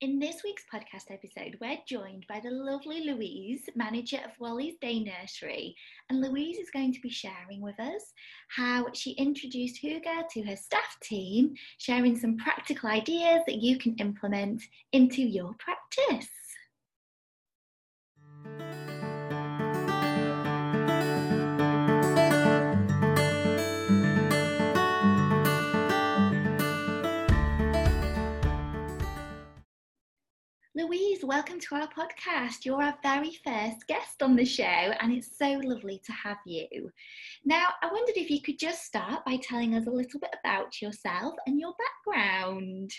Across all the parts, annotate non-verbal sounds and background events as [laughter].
In this week's podcast episode, we're joined by the lovely Louise, manager of Wally's Day Nursery. And Louise is going to be sharing with us how she introduced Hygge to her staff team, sharing some practical ideas that you can implement into your practice. Louise, welcome to our podcast. You're our very first guest on the show, and it's so lovely to have you. Now, I wondered if you could just start by telling us a little bit about yourself and your background.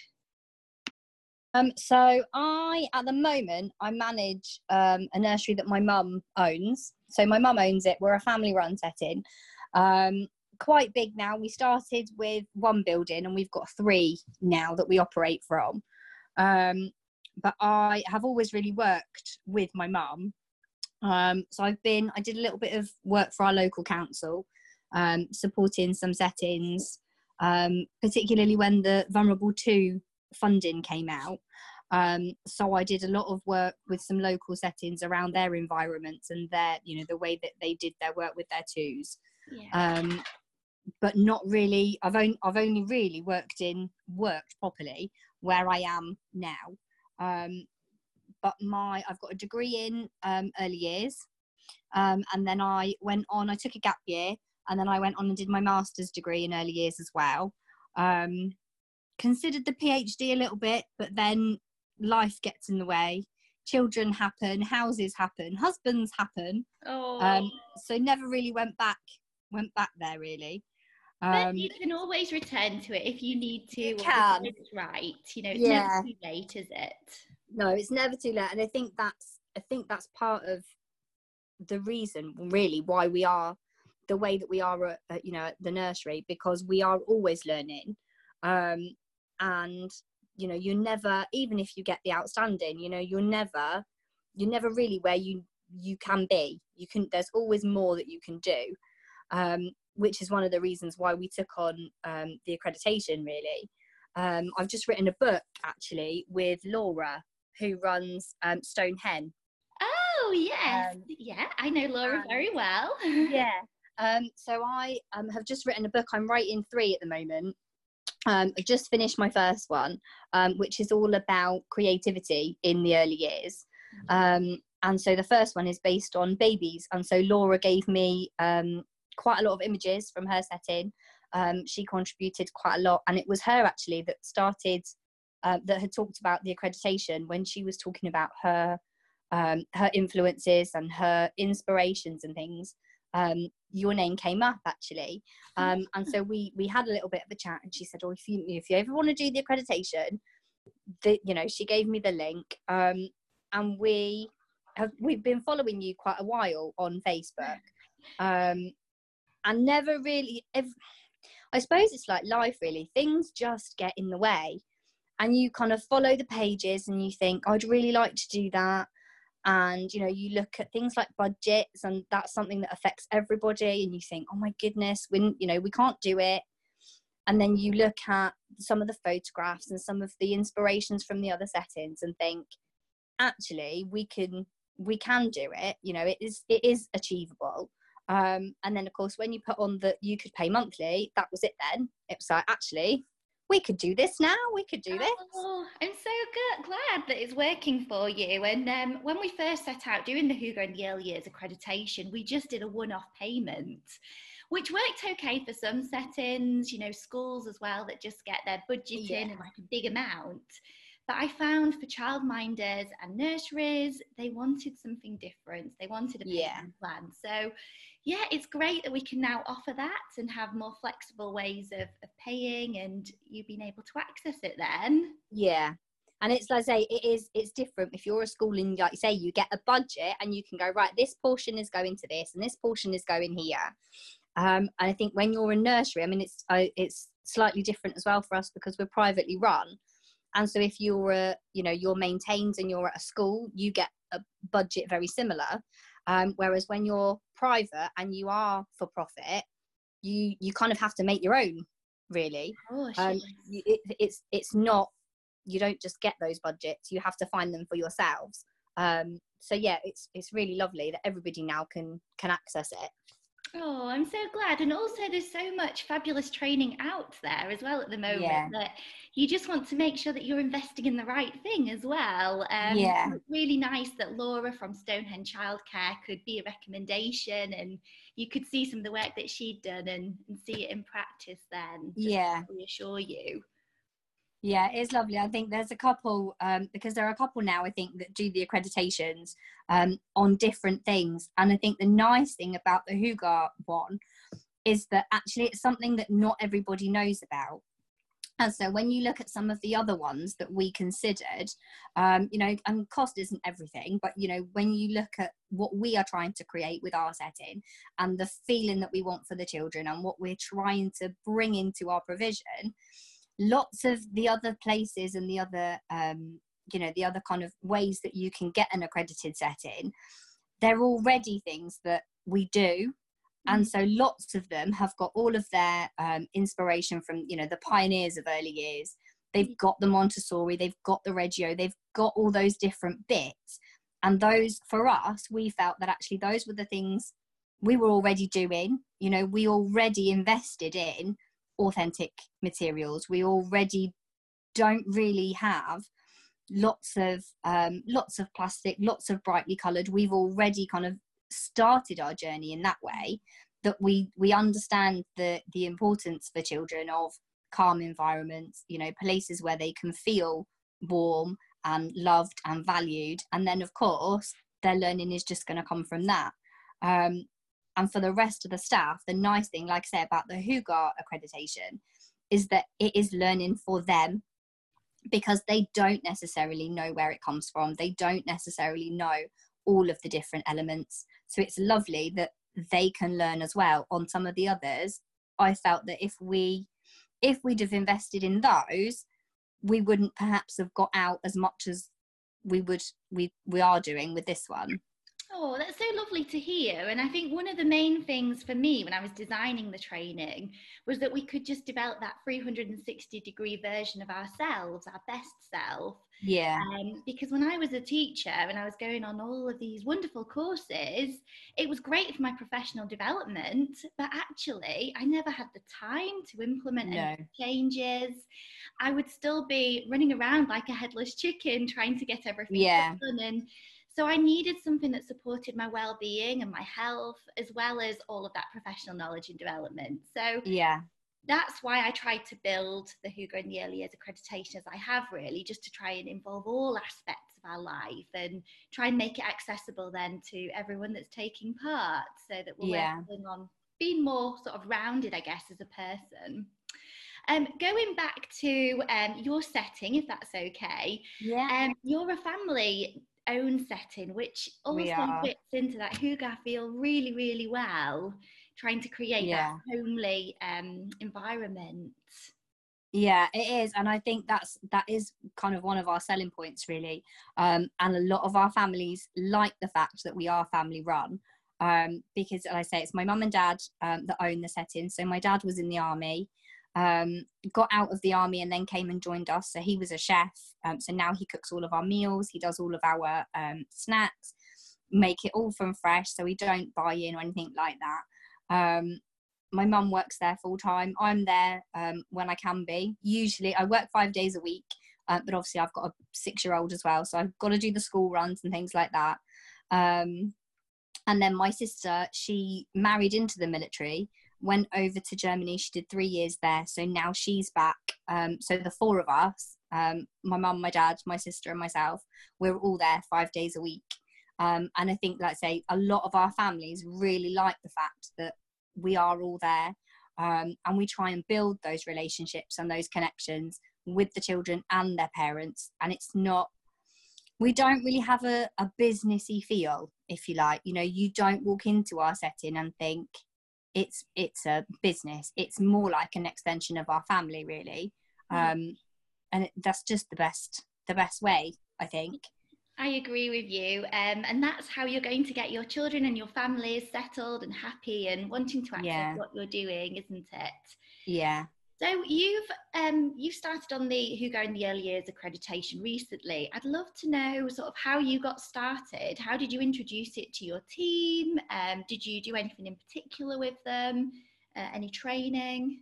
Um, so I, at the moment, I manage um, a nursery that my mum owns. So my mum owns it. We're a family-run setting. Um, quite big now. We started with one building, and we've got three now that we operate from. Um, but I have always really worked with my mum. Um, so I've been, I did a little bit of work for our local council, um, supporting some settings, um, particularly when the Vulnerable 2 funding came out. Um, so I did a lot of work with some local settings around their environments and their, you know, the way that they did their work with their twos. Yeah. Um, but not really. I've only I've only really worked in worked properly where I am now. Um, but my I've got a degree in um, early years, um, and then I went on. I took a gap year, and then I went on and did my master's degree in early years as well. Um, considered the PhD a little bit, but then life gets in the way. Children happen, houses happen, husbands happen. Oh. Um, so never really went back went back there really. Um, but you can always return to it if you need to. You can. It's right. You know, it's yeah. never too late, is it? No, it's never too late, and I think that's I think that's part of the reason, really, why we are the way that we are at, at you know at the nursery because we are always learning, um, and you know you're never even if you get the outstanding, you know you're never you're never really where you you can be. You can there's always more that you can do. Um, which is one of the reasons why we took on um, the accreditation really. Um, i've just written a book actually with laura who runs um, stone hen oh yes. Um, yeah i know laura very well. [laughs] Yeah. Um, so i um, have just written a book. I'm writing three at the moment. Um, I just finished my first one, um, which is all about creativity in the early years. Mm-hmm. Um, and so the first one is based on babies. And so Laura gave me um, quite a lot of images from her setting. Um, she contributed quite a lot, and it was her actually that started uh, that had talked about the accreditation when she was talking about her um, her influences and her inspirations and things. Um, your name came up actually, um, [laughs] and so we we had a little bit of a chat, and she said, "Oh, if you if you ever want to do the accreditation, the, you know," she gave me the link, um, and we have we've been following you quite a while on Facebook. [laughs] Um, and never really ever, i suppose it's like life really. Things just get in the way and you kind of follow the pages and you think i'd really like to do that. And you know you look at things like budgets and that's something that affects everybody and you think oh my goodness we you know we can't do it. And then you look at some of the photographs and some of the inspirations from the other settings and think actually we can we can do it. You know it is it is achievable um, and then, of course, when you put on that you could pay monthly, that was it then. It was like, actually, we could do this now. We could do this. Oh, I'm so good, glad that it's working for you. And um, when we first set out doing the in the early years accreditation, we just did a one off payment, which worked okay for some settings, you know, schools as well that just get their budget yeah. in and like a big amount. But I found for childminders and nurseries, they wanted something different. They wanted a yeah. plan. So yeah, it's great that we can now offer that and have more flexible ways of, of paying and you being able to access it then. Yeah. And it's like I say, it is it's different. If you're a school and like you say, you get a budget and you can go, right, this portion is going to this and this portion is going here. Um, and I think when you're a nursery, I mean it's uh, it's slightly different as well for us because we're privately run. And so if you're a, you know, you're maintained and you're at a school, you get a budget very similar. Um, whereas when you're private and you are for profit, you you kind of have to make your own, really. Oh, um, it, it's it's not you don't just get those budgets you have to find them for yourselves um, so yeah it's it's really lovely that everybody now can can access it Oh, I'm so glad. And also, there's so much fabulous training out there as well at the moment yeah. that you just want to make sure that you're investing in the right thing as well. Um, yeah. It's really nice that Laura from Stonehenge Childcare could be a recommendation and you could see some of the work that she'd done and, and see it in practice then. Yeah. reassure you. Yeah, it's lovely. I think there's a couple um, because there are a couple now. I think that do the accreditations um, on different things, and I think the nice thing about the Hygge one is that actually it's something that not everybody knows about. And so when you look at some of the other ones that we considered, um, you know, and cost isn't everything, but you know, when you look at what we are trying to create with our setting and the feeling that we want for the children and what we're trying to bring into our provision, lots of the other places and the other um, you know the other kind of ways that you can get an accredited setting they're already things that we do and mm. so lots of them have got all of their um, inspiration from you know the pioneers of early years they've mm. got the montessori they've got the reggio they've got all those different bits and those for us we felt that actually those were the things we were already doing you know we already invested in authentic materials. We already don't really have lots of um, lots of plastic, lots of brightly coloured. We've already kind of started our journey in that way that we we understand the the importance for children of calm environments you know places where they can feel warm and loved and valued and then of course their learning is just going to come from that um, and for the rest of the staff, the nice thing, like I say about the Hygge accreditation, is that it is learning for them because they don't necessarily know where it comes from. They don't necessarily know all of the different elements. So it's lovely that they can learn as well on some of the others. I felt that if we if we'd have invested in those, we wouldn't perhaps have got out as much as we would we we are doing with this one. Oh, that's so lovely to hear. And I think one of the main things for me when I was designing the training was that we could just develop that 360 degree version of ourselves, our best self. Yeah. Um, because when I was a teacher and I was going on all of these wonderful courses, it was great for my professional development, but actually, I never had the time to implement no. any changes. I would still be running around like a headless chicken trying to get everything yeah. done. And so I needed something that supported my well-being and my health, as well as all of that professional knowledge and development. So yeah, that's why I tried to build the Hygge in the early years accreditation as I have really, just to try and involve all aspects of our life and try and make it accessible then to everyone that's taking part, so that we're yeah. working on being more sort of rounded, I guess, as a person. Um, going back to um, your setting, if that's okay. Yeah. Um, you're a family own setting, which also fits into that Hygge feel really, really well, trying to create yeah. that homely um, environment. Yeah, it is, and I think that's that is kind of one of our selling points, really. Um, and a lot of our families like the fact that we are family run, um, because, as I say, it's my mum and dad um, that own the setting. So my dad was in the army, um, got out of the army and then came and joined us. So he was a chef. Um, so now he cooks all of our meals, he does all of our um, snacks, make it all from fresh. So we don't buy in or anything like that. Um, my mum works there full time. I'm there um, when I can be. Usually, I work five days a week, uh, but obviously, I've got a six year old as well. So I've got to do the school runs and things like that. Um, and then my sister, she married into the military went over to Germany. She did three years there. So now she's back. Um, so the four of us, um, my mum, my dad, my sister, and myself, we're all there five days a week. Um, and I think, let's say, a lot of our families really like the fact that we are all there um, and we try and build those relationships and those connections with the children and their parents. And it's not, we don't really have a, a businessy feel, if you like. You know, you don't walk into our setting and think, it's it's a business it's more like an extension of our family really mm. um, and it, that's just the best the best way i think I agree with you. Um, and that's how you're going to get your children and your families settled and happy and wanting to access yeah. what you're doing, isn't it? Yeah. So you've um, you started on the Hygge in the Early Years accreditation recently. I'd love to know sort of how you got started. How did you introduce it to your team? Um, did you do anything in particular with them? Uh, any training?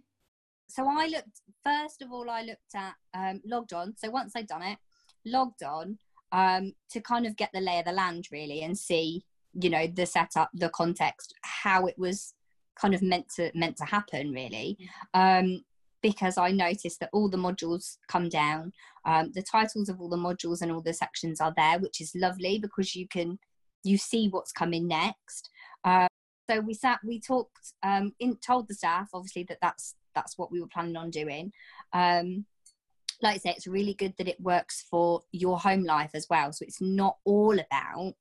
So I looked first of all. I looked at um, logged on. So once I'd done it, logged on um, to kind of get the lay of the land really and see, you know, the setup, the context, how it was kind of meant to meant to happen really. Um, because I noticed that all the modules come down. Um, the titles of all the modules and all the sections are there, which is lovely because you can you see what's coming next. Uh, so we sat, we talked, um, in, told the staff obviously that that's that's what we were planning on doing. Um, like I say, it's really good that it works for your home life as well. So it's not all about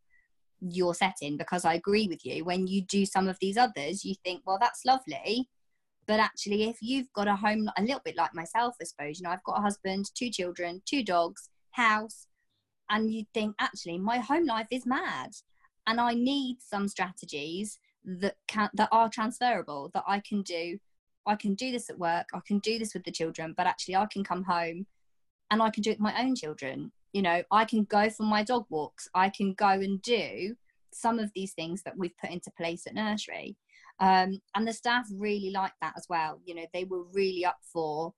your setting because I agree with you. When you do some of these others, you think, well, that's lovely but actually, if you've got a home, a little bit like myself, I suppose, you know, I've got a husband, two children, two dogs, house, and you think, actually, my home life is mad. And I need some strategies that can that are transferable that I can do. I can do this at work, I can do this with the children, but actually I can come home and I can do it with my own children. You know, I can go for my dog walks, I can go and do some of these things that we've put into place at nursery um, and the staff really liked that as well. You know they were really up for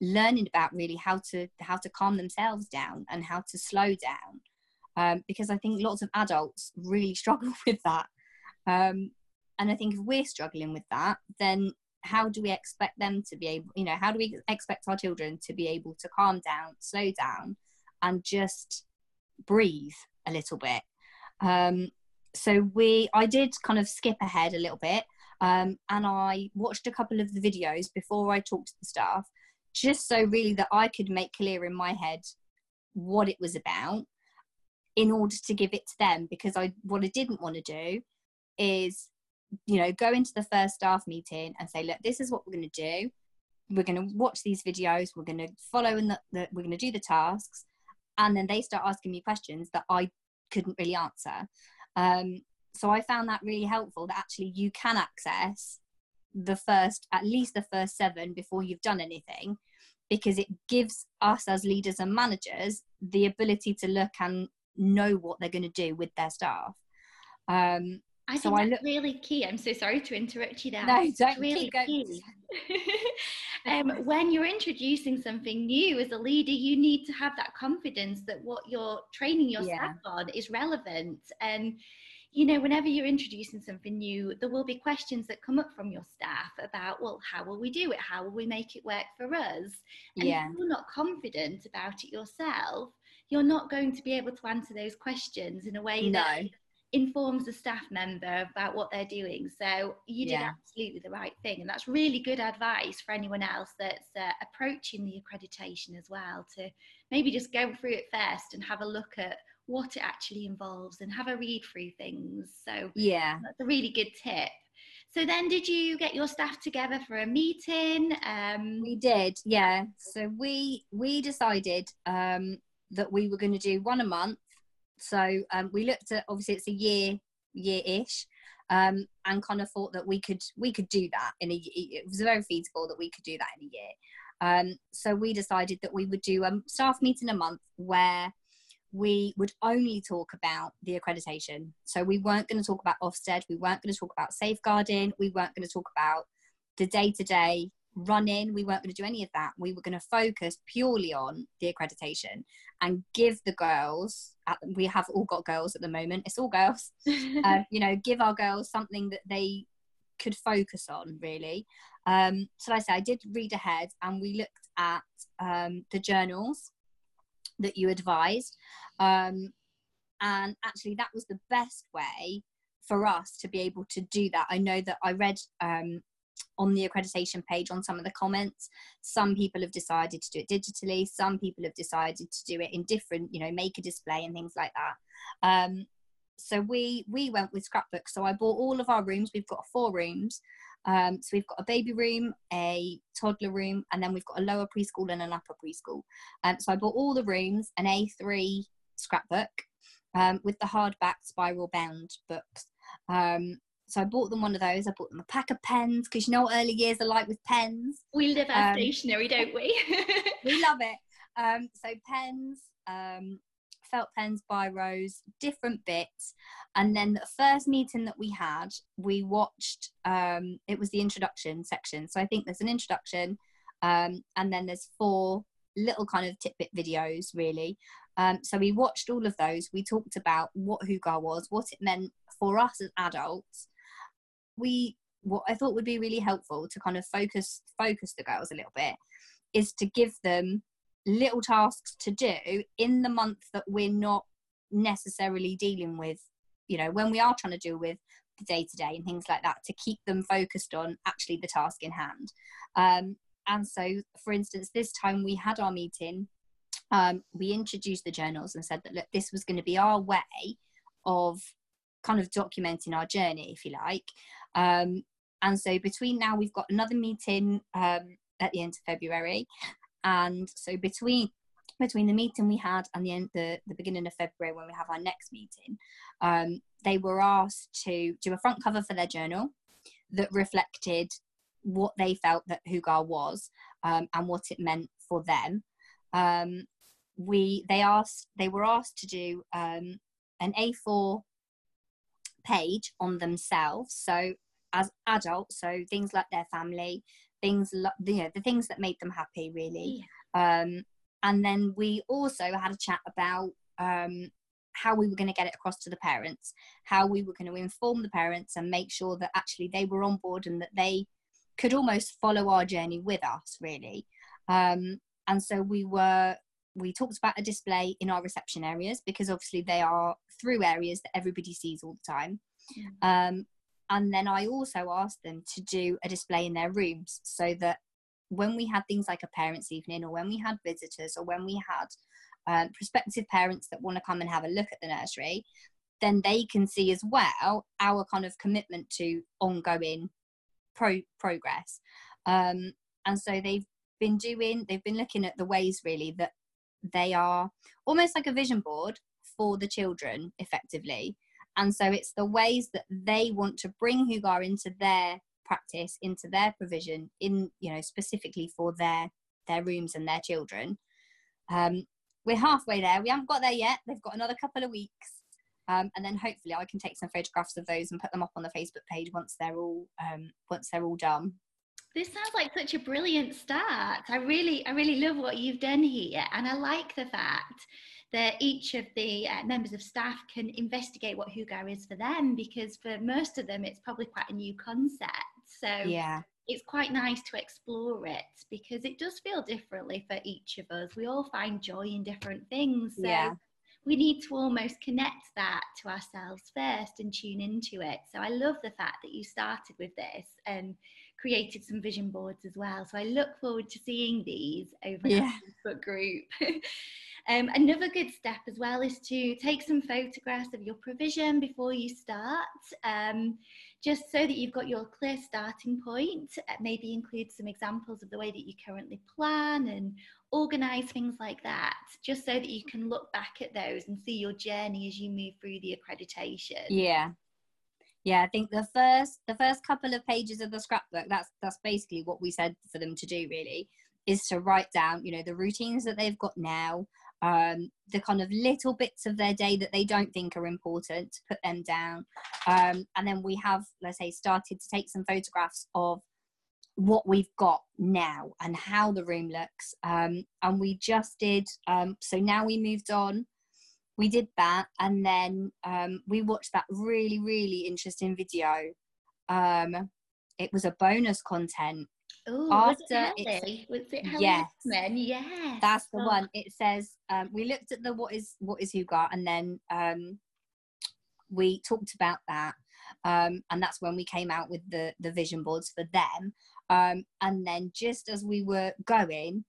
learning about really how to how to calm themselves down and how to slow down. Um, because i think lots of adults really [laughs] struggle with that. Um, and i think if we're struggling with that then how do we expect them to be able you know how do we expect our children to be able to calm down slow down and just breathe a little bit? Um, so we i did kind of skip ahead a little bit um, and I watched a couple of the videos before I talked to the staff, just so really that I could make clear in my head what it was about in order to give it to them. Because I what I didn't want to do is you know go into the first staff meeting and say look this is what we're going to do. We're going to watch these videos. We're going to follow the we're going to do the tasks. And then they start asking me questions that I couldn't really answer. Um, so I found that really helpful that actually you can access the first, at least the first seven before you've done anything, because it gives us as leaders and managers the ability to look and know what they're going to do with their staff. Um, I so think I that's look- really key. I'm so sorry to interrupt you there. No, don't really key. [laughs] um, when you're introducing something new as a leader, you need to have that confidence that what you're training your yeah. staff on is relevant and you know, whenever you're introducing something new, there will be questions that come up from your staff about, well, how will we do it? How will we make it work for us? And yeah. if you're not confident about it yourself, you're not going to be able to answer those questions in a way no. that informs the staff member about what they're doing. So you did yeah. absolutely the right thing. And that's really good advice for anyone else that's uh, approaching the accreditation as well to maybe just go through it first and have a look at what it actually involves and have a read through things. So yeah, that's a really good tip. So then, did you get your staff together for a meeting? Um, we did, yeah. So we we decided um, that we were going to do one a month. So um, we looked at obviously it's a year year ish, um, and kind of thought that we could we could do that in a. It was very feasible that we could do that in a year. Um, so we decided that we would do a staff meeting a month where we would only talk about the accreditation. So we weren't going to talk about Ofsted, we weren't going to talk about safeguarding, we weren't going to talk about the day to day running, we weren't going to do any of that. We were going to focus purely on the accreditation and give the girls, we have all got girls at the moment, it's all girls, uh, [laughs] you know, give our girls something that they could focus on really. Um, so like I say, I did read ahead and we looked at um, the journals that you advised. Um, and actually, that was the best way for us to be able to do that. I know that I read um, on the accreditation page on some of the comments, some people have decided to do it digitally, some people have decided to do it in different, you know, make a display and things like that. Um, so we we went with scrapbook. So I bought all of our rooms. We've got four rooms. Um, so we've got a baby room, a toddler room, and then we've got a lower preschool and an upper preschool. Um, so I bought all the rooms, an A3 scrapbook um, with the hardback spiral bound books. Um, so I bought them one of those. I bought them a pack of pens because you know what early years are like with pens. We love our um, stationery, don't we? [laughs] we love it. Um, so pens, um, felt pens, biros, different bits. And then the first meeting that we had, we watched, um, it was the introduction section. So I think there's an introduction, um, and then there's four little kind of tidbit videos, really. Um, so we watched all of those. We talked about what Hygge was, what it meant for us as adults. We what I thought would be really helpful to kind of focus focus the girls a little bit is to give them little tasks to do in the month that we're not necessarily dealing with you know when we are trying to deal with the day to day and things like that to keep them focused on actually the task in hand. Um, and so for instance this time we had our meeting um, we introduced the journals and said that look this was going to be our way of kind of documenting our journey if you like. Um, and so between now we've got another meeting um, at the end of february and so between between the meeting we had and the end the, the beginning of February when we have our next meeting, um, they were asked to do a front cover for their journal that reflected what they felt that Hygge was um, and what it meant for them. Um, we they asked they were asked to do um, an A4 page on themselves. So as adults, so things like their family, things you know the things that made them happy really. Yeah. um, and then we also had a chat about um, how we were going to get it across to the parents how we were going to inform the parents and make sure that actually they were on board and that they could almost follow our journey with us really. Um, and so we were we talked about a display in our reception areas because obviously they are through areas that everybody sees all the time. Um, and then I also asked them to do a display in their rooms so that when we had things like a parents' evening or when we had visitors or when we had um, prospective parents that want to come and have a look at the nursery, then they can see as well our kind of commitment to ongoing pro- progress. Um, and so they've been doing, they've been looking at the ways really that they are almost like a vision board for the children effectively and so it's the ways that they want to bring Hygge into their practice, into their provision, in you know specifically for their their rooms and their children. Um, we're halfway there. We haven't got there yet. They've got another couple of weeks, um, and then hopefully I can take some photographs of those and put them up on the Facebook page once they're all um, once they're all done. This sounds like such a brilliant start. I really, I really love what you've done here, and I like the fact that each of the uh, members of staff can investigate what Hygge is for them because for most of them it's probably quite a new concept. So yeah. It's quite nice to explore it because it does feel differently for each of us. We all find joy in different things. So yeah we need to almost connect that to ourselves first and tune into it. So I love the fact that you started with this and created some vision boards as well. So I look forward to seeing these over yeah. the Facebook group. [laughs] Um, another good step as well is to take some photographs of your provision before you start, um, just so that you've got your clear starting point. Uh, maybe include some examples of the way that you currently plan and organize things like that, just so that you can look back at those and see your journey as you move through the accreditation. Yeah, yeah i think the first the first couple of pages of the scrapbook that's that's basically what we said for them to do really is to write down you know the routines that they've got now um, the kind of little bits of their day that they don't think are important to put them down. Um, and then we have let's say started to take some photographs of what we've got now and how the room looks. Um, and we just did um, so now we moved on. We did that. And then um, we watched that really really interesting video. Um, it was a bonus content Oh, after it Was it Helen yes, yes, that's the oh. one. It says um, we looked at the what is what is Hygge and then um, we talked about that, um, and that's when we came out with the the vision boards for them. Um, and then just as we were going,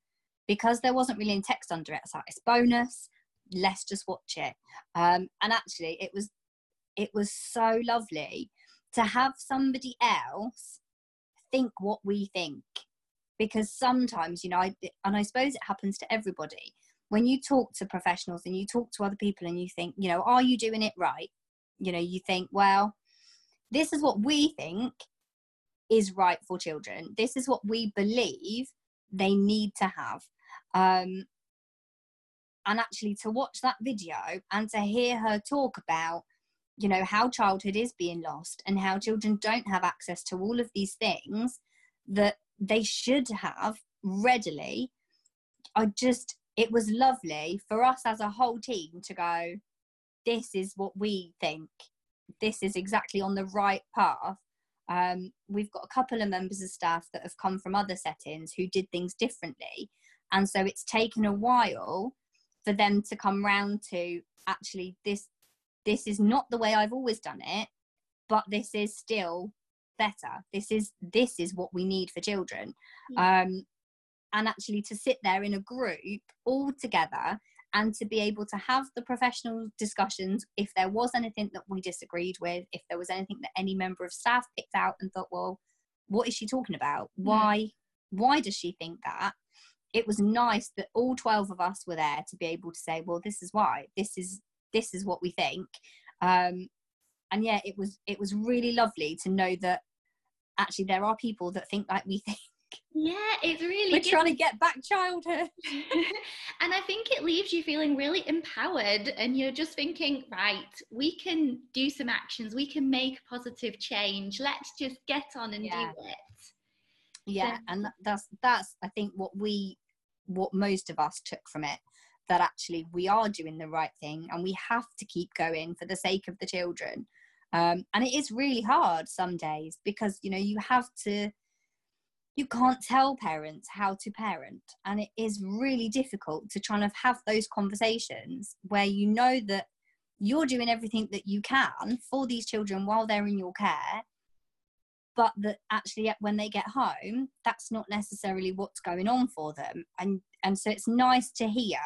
because there wasn't really any text under it, so it's bonus. Let's just watch it. Um, and actually, it was it was so lovely to have somebody else think what we think because sometimes you know I, and i suppose it happens to everybody when you talk to professionals and you talk to other people and you think you know are you doing it right you know you think well this is what we think is right for children. This is what we believe they need to have. Um, and actually, to watch that video and to hear her talk about, you know, how childhood is being lost and how children don't have access to all of these things that they should have readily. I just, it was lovely for us as a whole team to go, this is what we think. This is exactly on the right path. Um, we've got a couple of members of staff that have come from other settings who did things differently. And so it's taken a while for them to come round to actually this this is not the way I've always done it, but this is still better. This is this is what we need for children. Yeah. Um, and actually to sit there in a group all together and to be able to have the professional discussions if there was anything that we disagreed with, if there was anything that any member of staff picked out and thought, well, what is she talking about? Hmm. Why mm. why does she think that? It was nice that all 12 of us were there to be able to say, well, this is why. This is this is what we think. Um, and yeah, it was it was really lovely to know that actually there are people that think like we think yeah, it's really We're good. trying to get back childhood. [laughs] and I think it leaves you feeling really empowered and you're just thinking, right, we can do some actions, we can make positive change. Let's just get on and yeah. do it. Yeah, so, and that's that's I think what we what most of us took from it that actually we are doing the right thing and we have to keep going for the sake of the children. Um, and it is really hard some days because you know you have to you can't tell parents how to parent and it is really difficult to try and have those conversations where you know that you're doing everything that you can for these children while they're in your care but that actually when they get home that's not necessarily what's going on for them and and so it's nice to hear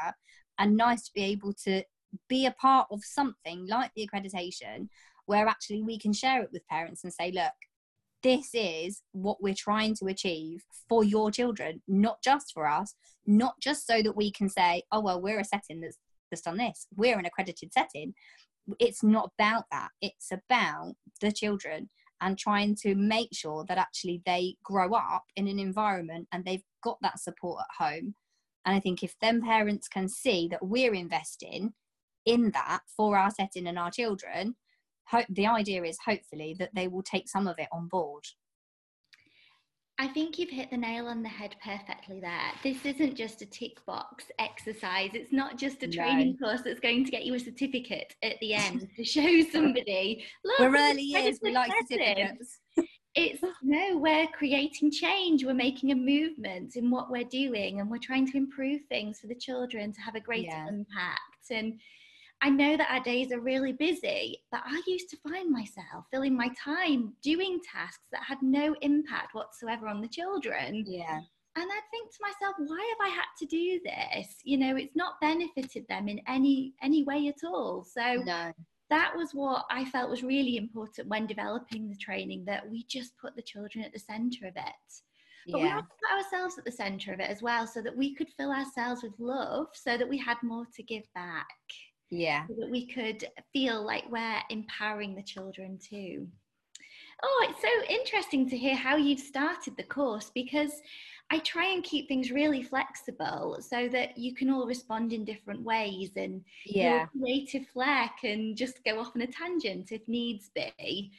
and nice to be able to be a part of something like the accreditation where actually we can share it with parents and say look this is what we're trying to achieve for your children, not just for us, not just so that we can say, oh, well, we're a setting that's, that's done this, we're an accredited setting. It's not about that. It's about the children and trying to make sure that actually they grow up in an environment and they've got that support at home. And I think if them parents can see that we're investing in that for our setting and our children, hope the idea is hopefully that they will take some of it on board. I think you've hit the nail on the head perfectly there. This isn't just a tick box exercise. It's not just a training no. course that's going to get you a certificate at the end to show [laughs] somebody. Look, we're early years, we like certificates. It's no, we're creating change. We're making a movement in what we're doing, and we're trying to improve things for the children to have a greater yeah. impact. And I know that our days are really busy, but I used to find myself filling my time doing tasks that had no impact whatsoever on the children. Yeah. And I'd think to myself, why have I had to do this? You know, it's not benefited them in any any way at all. So no. That was what I felt was really important when developing the training that we just put the children at the centre of it. But yeah. we to put ourselves at the centre of it as well so that we could fill ourselves with love so that we had more to give back yeah so that we could feel like we're empowering the children too oh it's so interesting to hear how you've started the course because I try and keep things really flexible so that you can all respond in different ways and yeah. your creative flair can just go off on a tangent if needs be.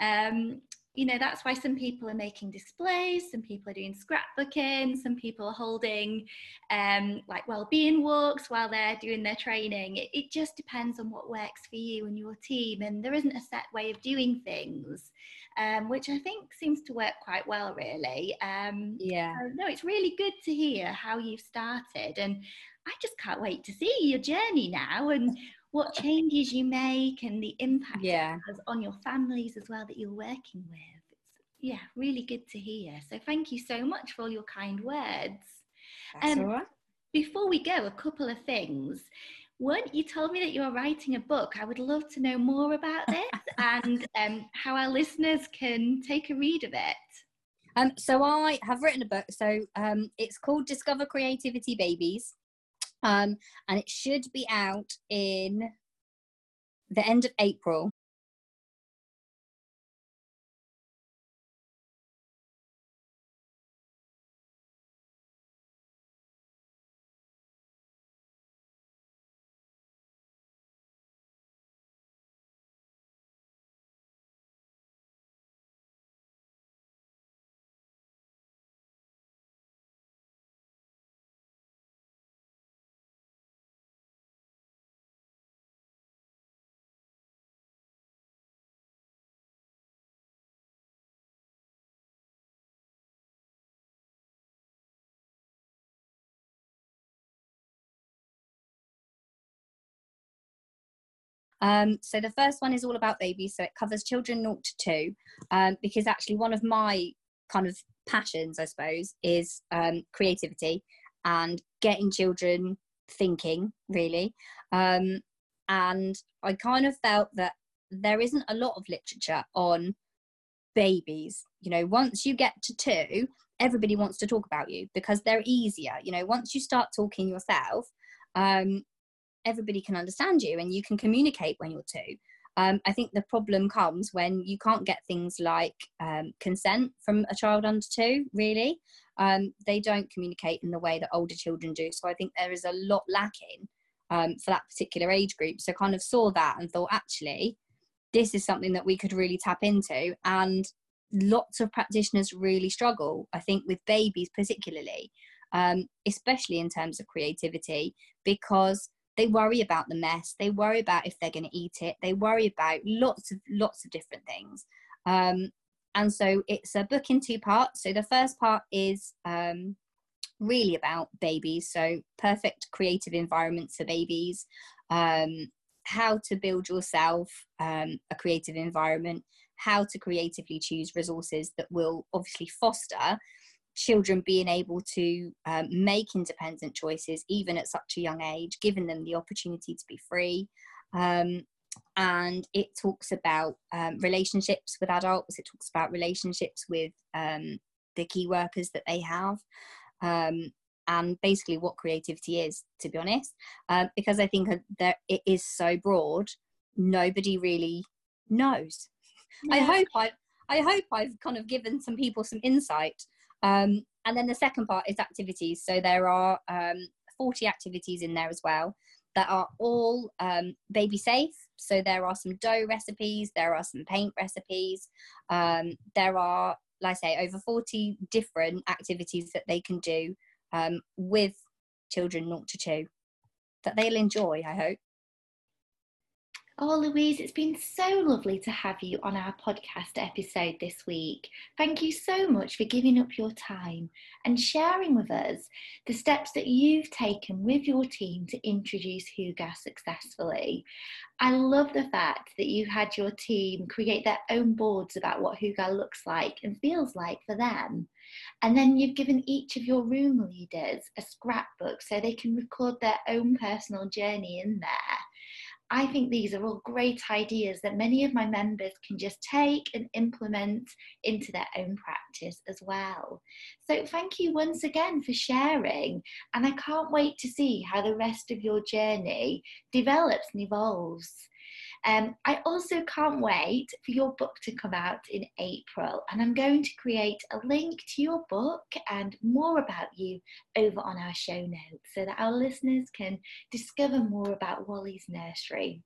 Um, you know that's why some people are making displays some people are doing scrapbooking some people are holding um, like well-being walks while they're doing their training it, it, just depends on what works for you and your team and there isn't a set way of doing things um, which i think seems to work quite well really um, yeah so, no it's really good to hear how you've started and i just can't wait to see your journey now and what changes you make and the impact yeah. it has on your families as well that you're working with. It's yeah, really good to hear. So thank you so much for all your kind words. That's um, all right. Before we go, a couple of things. One, you told me that you're writing a book. I would love to know more about this [laughs] and um, how our listeners can take a read of it. Um, so I have written a book. So um, it's called Discover Creativity Babies um, and it should be out in the end of April. Um, so the first one is all about babies. So it covers children 0 to 2, um, because actually one of my kind of passions, I suppose, is um, creativity and getting children thinking, really. Um, and I kind of felt that there isn't a lot of literature on babies. You know, once you get to two, everybody wants to talk about you because they're easier. You know, once you start talking yourself, um, everybody can understand you and you can communicate when you're two. Um, I think the problem comes when you can't get things like um, consent from a child under two, really. Um, they don't communicate in the way that older children do. So I think there is a lot lacking um, for that particular age group. So kind of saw that and thought, actually, this is something that we could really tap into. And lots of practitioners really struggle, I think, with babies particularly, um, especially in terms of creativity, because they worry about the mess they worry about if they're going to eat it they worry about lots of lots of different things. Um, and so it's a book in two parts. So the first part is um, really about babies so perfect creative environments for babies um, how to build yourself um, a creative environment how to creatively choose resources that will obviously foster children being able to um, make independent choices even at such a young age, giving them the opportunity to be free. Um, and it talks about um, relationships with adults, it talks about relationships with um, the key workers that they have. Um, and basically, what creativity is, to be honest, uh, because I think that it is so broad, nobody really knows. Yeah. I hope I, I hope I've kind of given some people some insight um, and then the second part is activities. So there are um, 40 activities in there as well that are all um, baby safe. So there are some dough recipes, there are some paint recipes, um, there are, like I say, over 40 different activities that they can do um, with children 0 to 2 that they'll enjoy, I hope. Oh, Louise, it's been so lovely to have you on our podcast episode this week. Thank you so much for giving up your time and sharing with us the steps that you've taken with your team to introduce Hygge successfully. I love the fact that you had your team create their own boards about what Hygge looks like and feels like for them. And then you've given each of your room leaders a scrapbook so they can record their own personal journey in there. I think these are all great ideas that many of my members can just take and implement into their own practice as well. So, thank you once again for sharing, and I can't wait to see how the rest of your journey develops and evolves. Um, I also can't wait for your book to come out in April, and I'm going to create a link to your book and more about you over on our show notes so that our listeners can discover more about Wally's Nursery.